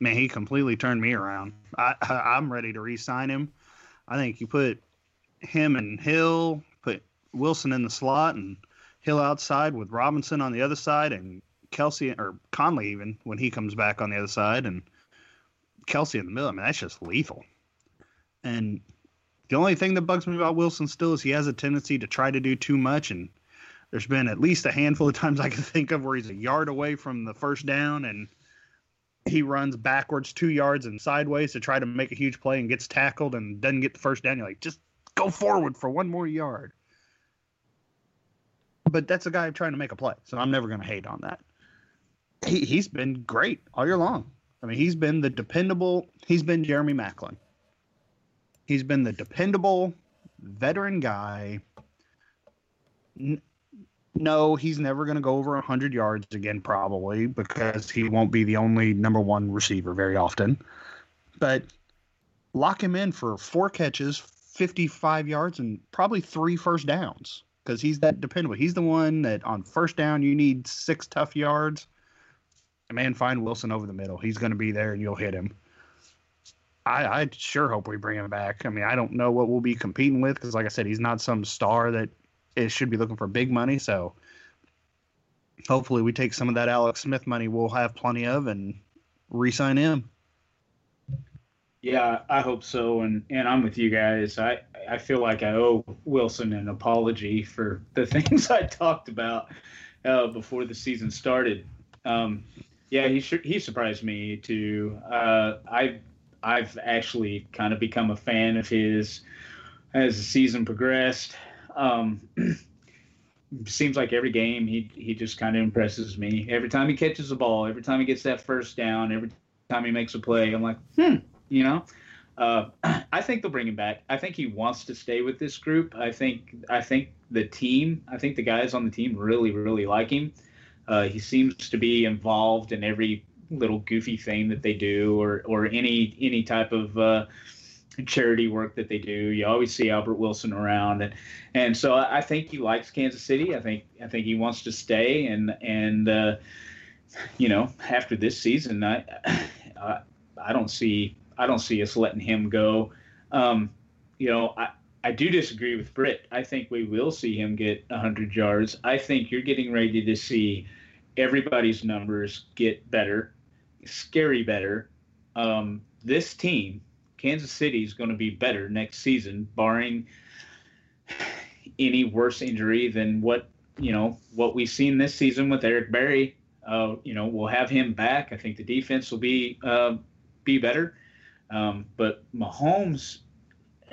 man, he completely turned me around. I, I I'm ready to re-sign him. I think you put him and Hill, put Wilson in the slot and Hill outside with Robinson on the other side and Kelce or Conley even when he comes back on the other side and Kelce in the middle. I mean, that's just lethal. And the only thing that bugs me about Wilson still is he has a tendency to try to do too much. And there's been at least a handful of times I can think of where he's a yard away from the first down and he runs backwards two yards and sideways to try to make a huge play and gets tackled and doesn't get the first down. You're like, just go forward for one more yard. But that's a guy trying to make a play, so I'm never going to hate on that. He he's been great all year long. I mean, he's been the dependable. He's been Jeremy Maclin. He's been the dependable veteran guy. No, he's never going to go over 100 yards again, probably, because he won't be the only number one receiver very often. But lock him in for four catches, 55 yards, and probably three first downs because he's that dependable. He's the one that on first down, you need six tough yards. Man, find Wilson over the middle. He's going to be there and you'll hit him. I, I sure hope we bring him back. I mean, I don't know what we'll be competing with because, like I said, he's not some star that it should be looking for big money. So hopefully we take some of that Alex Smith money we'll have plenty of and re-sign him. Yeah, I hope so, and and I'm with you guys. I I feel like I owe Wilson an apology for the things I talked about uh, before the season started. Um, yeah, he he surprised me too. Uh, I I've actually kind of become a fan of his as the season progressed. Um, seems like every game he he just kind of impresses me. Every time he catches the ball, every time he gets that first down, every time he makes a play, I'm like, hmm, you know. Uh, I think they'll bring him back. I think he wants to stay with this group. I think I think the team, I think the guys on the team really really like him. Uh, he seems to be involved in every little goofy thing that they do, or or any any type of uh, charity work that they do. You always see Albert Wilson around, and and so I think he likes Kansas City. I think I think he wants to stay, and and uh, you know after this season, I, I I don't see I don't see us letting him go. Um, you know I. I do disagree with Britt. I think we will see him get 100 yards. I think you're getting ready to see everybody's numbers get better, scary better. Um, this team Kansas City is going to be better next season, barring any worse injury than what you know what we've seen this season with Eric Berry. Uh, you know, we'll have him back. I think the defense will be uh, be better. Um, but Mahomes,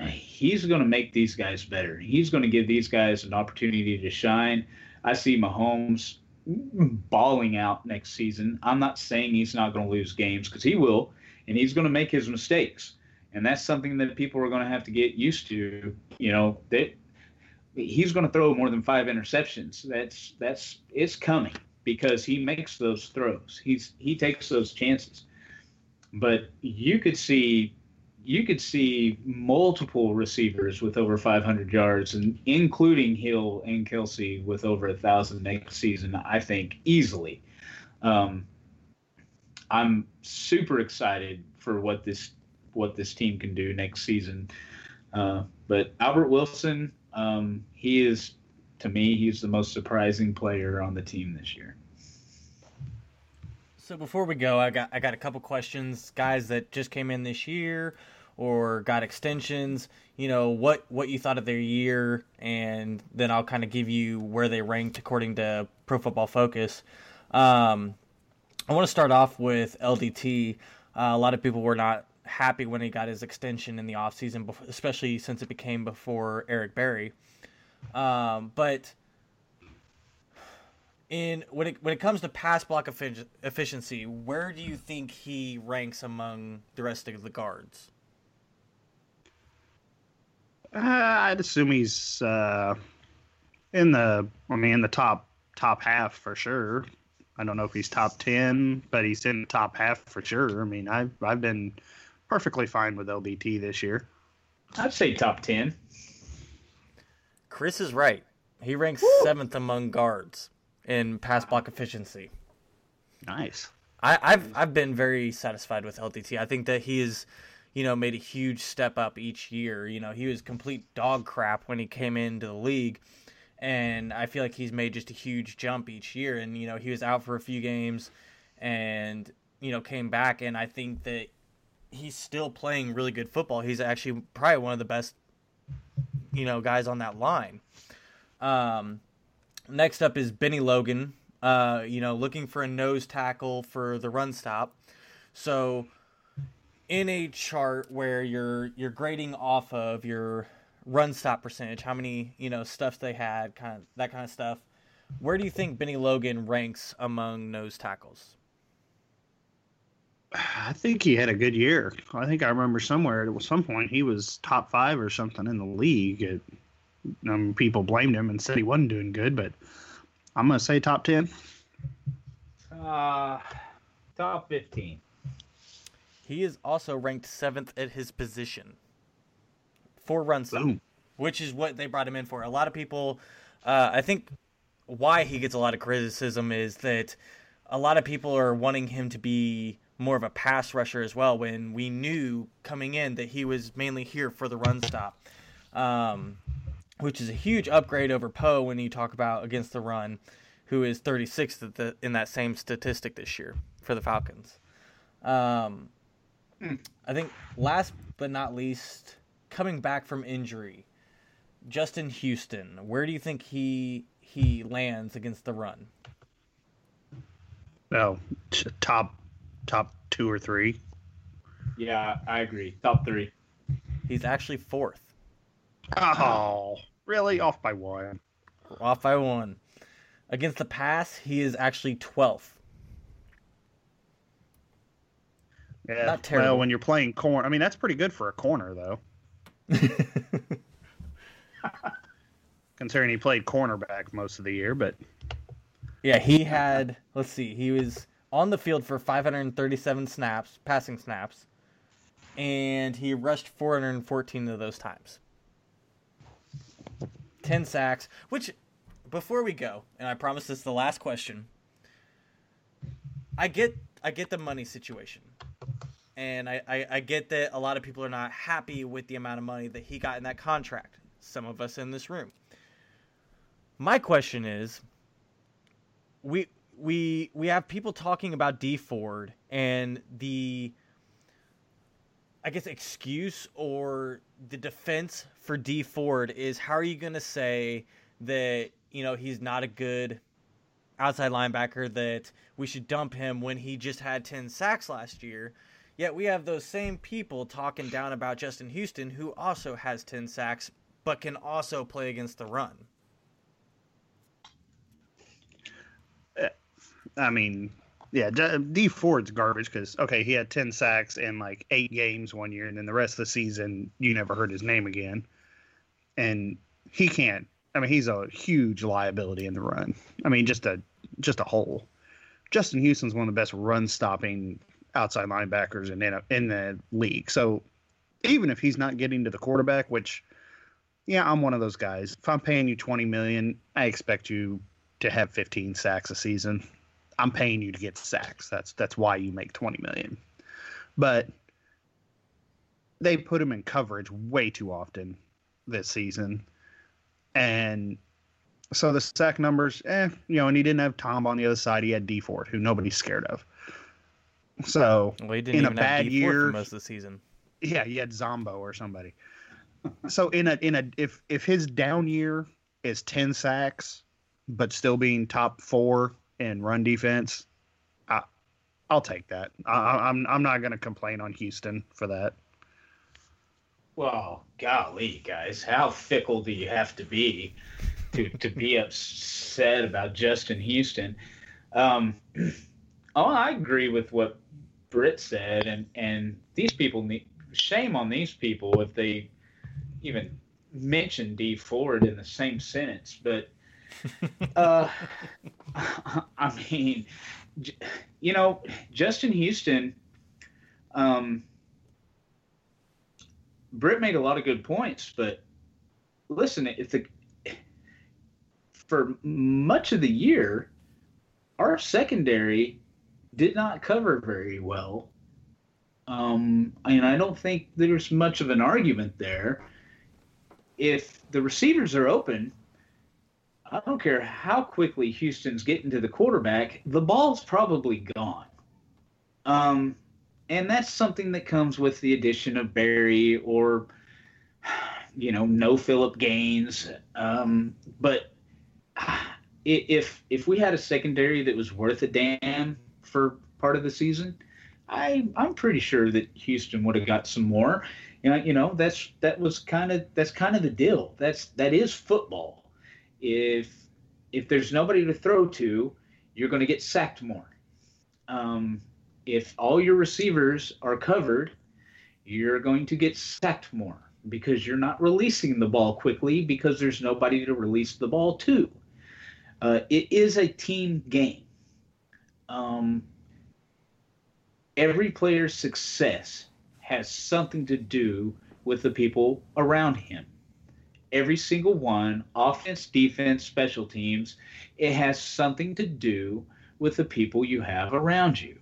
he's going to make these guys better. He's going to give these guys an opportunity to shine. I see Mahomes balling out next season. I'm not saying he's not going to lose games because he will, and he's going to make his mistakes and that's something that people are going to have to get used to. You know, that he's going to throw more than five interceptions. That's that's it's coming because he makes those throws. He's he takes those chances. But you could see you could see multiple receivers with over 500 yards, and including Hill and Kelce with over a thousand next season. I think easily. Um, I'm super excited for what this what this team can do next season. Uh, but Albert Wilson, um, he is to me, he's the most surprising player on the team this year. So before we go, I got I got a couple questions, guys that just came in this year or got extensions. You know what what you thought of their year, and then I'll kind of give you where they ranked according to Pro Football Focus. Um, I want to start off with LDT. Uh, a lot of people were not happy when he got his extension in the offseason, especially since it became before Eric Berry. Um, but in when it when it comes to pass block efficiency, where do you think he ranks among the rest of the guards? Uh, I'd assume he's uh, in the I mean in the top top half for sure. I don't know if he's top ten, but he's in the top half for sure. I mean, I've I've been perfectly fine with LDT this year. I'd say top 10. Chris is right. He ranks Woo! seventh among guards in pass block efficiency. Nice. I, have I've been very satisfied with LDT. I think that he has, you know, made a huge step up each year. You know, he was complete dog crap when he came into the league, and I feel like he's made just a huge jump each year. And you know, he was out for a few games, and you know, came back, and I think that he's still playing really good football. He's actually probably one of the best, you know, guys on that line. Um, next up is Bennie Logan. Uh, you know, looking for a nose tackle for the run stop. So, in a chart where you're you're grading off of your run stop percentage, how many you know stuffs they had, kind of that kind of stuff. Where do you think Bennie Logan ranks among nose tackles? I think he had a good year. I think I remember somewhere at some point he was top five or something in the league. It, um, people blamed him and said he wasn't doing good, but I'm gonna say top ten. Uh, top fifteen. He is also ranked seventh at his position for run stop, Boom. which is what they brought him in for. A lot of people, uh, I think, why he gets a lot of criticism is that a lot of people are wanting him to be more of a pass rusher as well. When we knew coming in that he was mainly here for the run stop. Um, which is a huge upgrade over Poe when you talk about against the run, who is 36th the, in that same statistic this year for the Falcons. Um. I think last but not least, coming back from injury, Justin Houston. Where do you think he he lands against the run? Oh, top top two or three. Yeah, I agree. Top three. He's actually fourth. Oh, really? Off by one. Off by one. Against the pass, he is actually 12th. Yeah, Not terrible. Well, when you're playing corner, I mean that's pretty good for a corner, though. Considering he played cornerback most of the year, but yeah, he had. Let's see, he was on the field for 537 snaps, passing snaps, and he rushed 414 of those times. 10 sacks, which before we go, and I promise this is the last question. I get I get the money situation. And I, I, I get that a lot of people are not happy with the amount of money that he got in that contract. Some of us in this room. My question is we we we have people talking about Dee Ford and the I guess excuse or the defense for Dee Ford is how are you going to say that you know he's not a good outside linebacker that we should dump him when he just had 10 sacks last year? Yet we have those same people talking down about Justin Houston who also has 10 sacks but can also play against the run I mean, yeah, Dee Ford's garbage because okay, he had ten sacks in like eight games one year, and then the rest of the season you never heard his name again, and he can't. I mean, he's a huge liability in the run. I mean, just a just a hole. Justin Houston's one of the best run stopping outside linebackers in in the league. So even if he's not getting to the quarterback, which yeah, I'm one of those guys. If I'm paying you 20 million, I expect you to have 15 sacks a season. I'm paying you to get sacks. That's that's why you make 20 million. But they put him in coverage way too often this season. And so the sack numbers, eh, you know, and he didn't have Tom on the other side. He had Dee Ford, who nobody's scared of. So well, in a bad year, most of the season. Yeah, he had Zombo or somebody. so in a in a if if his down year is ten sacks, but still being top four and run defense, I, I'll take that. I, I'm I'm not going to complain on Houston for that. Well, golly, guys, how fickle do you have to be to to be upset about Justin Houston? Um, oh, I agree with what Britt said, and and these people need shame on these people if they even mention Dee Ford in the same sentence, but uh, I mean, you know, Justin Houston. Um, Britt made a lot of good points, but listen, if the for much of the year, our secondary did not cover very well. Um, and I don't think there's much of an argument there. If the receivers are open, I don't care how quickly Houston's getting to the quarterback, the ball's probably gone. Um, and that's something that comes with the addition of Berry or, you know, no Phillip Gaines. Um, but if if we had a secondary that was worth a damn for part of the season, I I'm pretty sure that Houston would have got some more. You know, you know that's that was kind of that's kind of the deal. That's that is football. If if there's nobody to throw to, you're going to get sacked more. Um, if all your receivers are covered, you're going to get sacked more because you're not releasing the ball quickly because there's nobody to release the ball to. Uh, it is a team game. Um, every player's success has something to do with the people around him. Every single one, offense, defense, special teams, it has something to do with the people you have around you.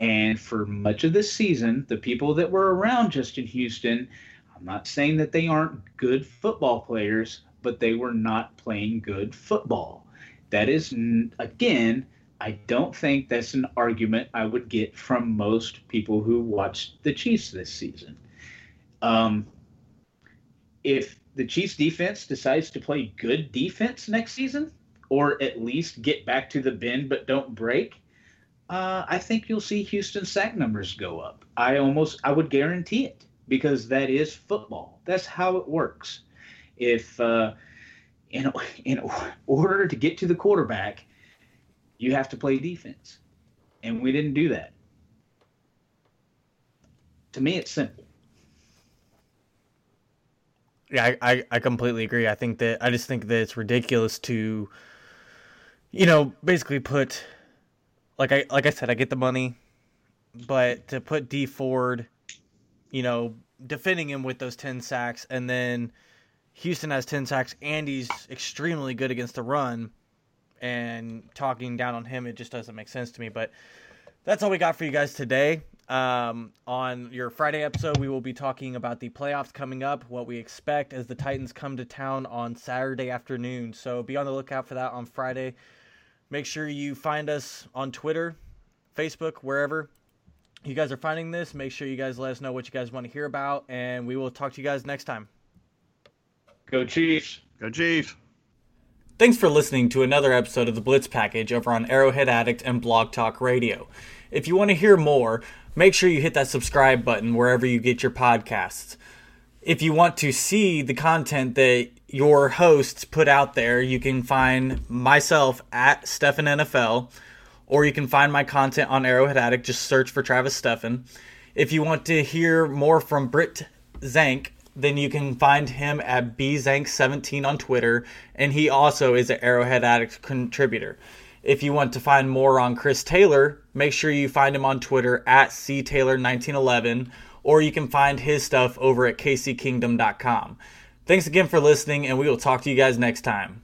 And for much of this season, the people that were around Justin Houston, I'm not saying that they aren't good football players, but they were not playing good football. That is, again, I don't think that's an argument I would get from most people who watched the Chiefs this season. Um, if the Chiefs defense decides to play good defense next season, or at least get back to the bend but don't break, uh, I think you'll see Houston sack numbers go up. I almost, I would guarantee it because that is football. That's how it works. If uh, in in order to get to the quarterback, you have to play defense, and we didn't do that. To me, it's simple. I, I, I completely agree. I think that I just think that it's ridiculous to, you know, basically put like I like I said, I get the money, but to put Dee Ford, you know, defending him with those ten sacks, and then Houston has ten sacks, and he's extremely good against the run, and talking down on him, it just doesn't make sense to me. But that's all we got for you guys today. Um, on your Friday episode, we will be talking about the playoffs coming up, what we expect as the Titans come to town on Saturday afternoon. So be on the lookout for that on Friday. Make sure you find us on Twitter, Facebook, wherever you guys are finding this. Make sure you guys let us know what you guys want to hear about, and we will talk to you guys next time. Go Chiefs. Go Chiefs. Thanks for listening to another episode of the Blitz Package over on Arrowhead Addict and Blog Talk Radio. If you want to hear more, make sure you hit that subscribe button wherever you get your podcasts. If you want to see the content that your hosts put out there, you can find myself at Stefan NFL, or you can find my content on Arrowhead Addict. Just search for Travis Stefan. If you want to hear more from Britt Zank, then you can find him at bzank17 on Twitter, and he also is an Arrowhead Addict contributor. If you want to find more on Chris Taylor, make sure you find him on Twitter at ctaylor1911, or you can find his stuff over at kckingdom.com. Thanks again for listening, and we will talk to you guys next time.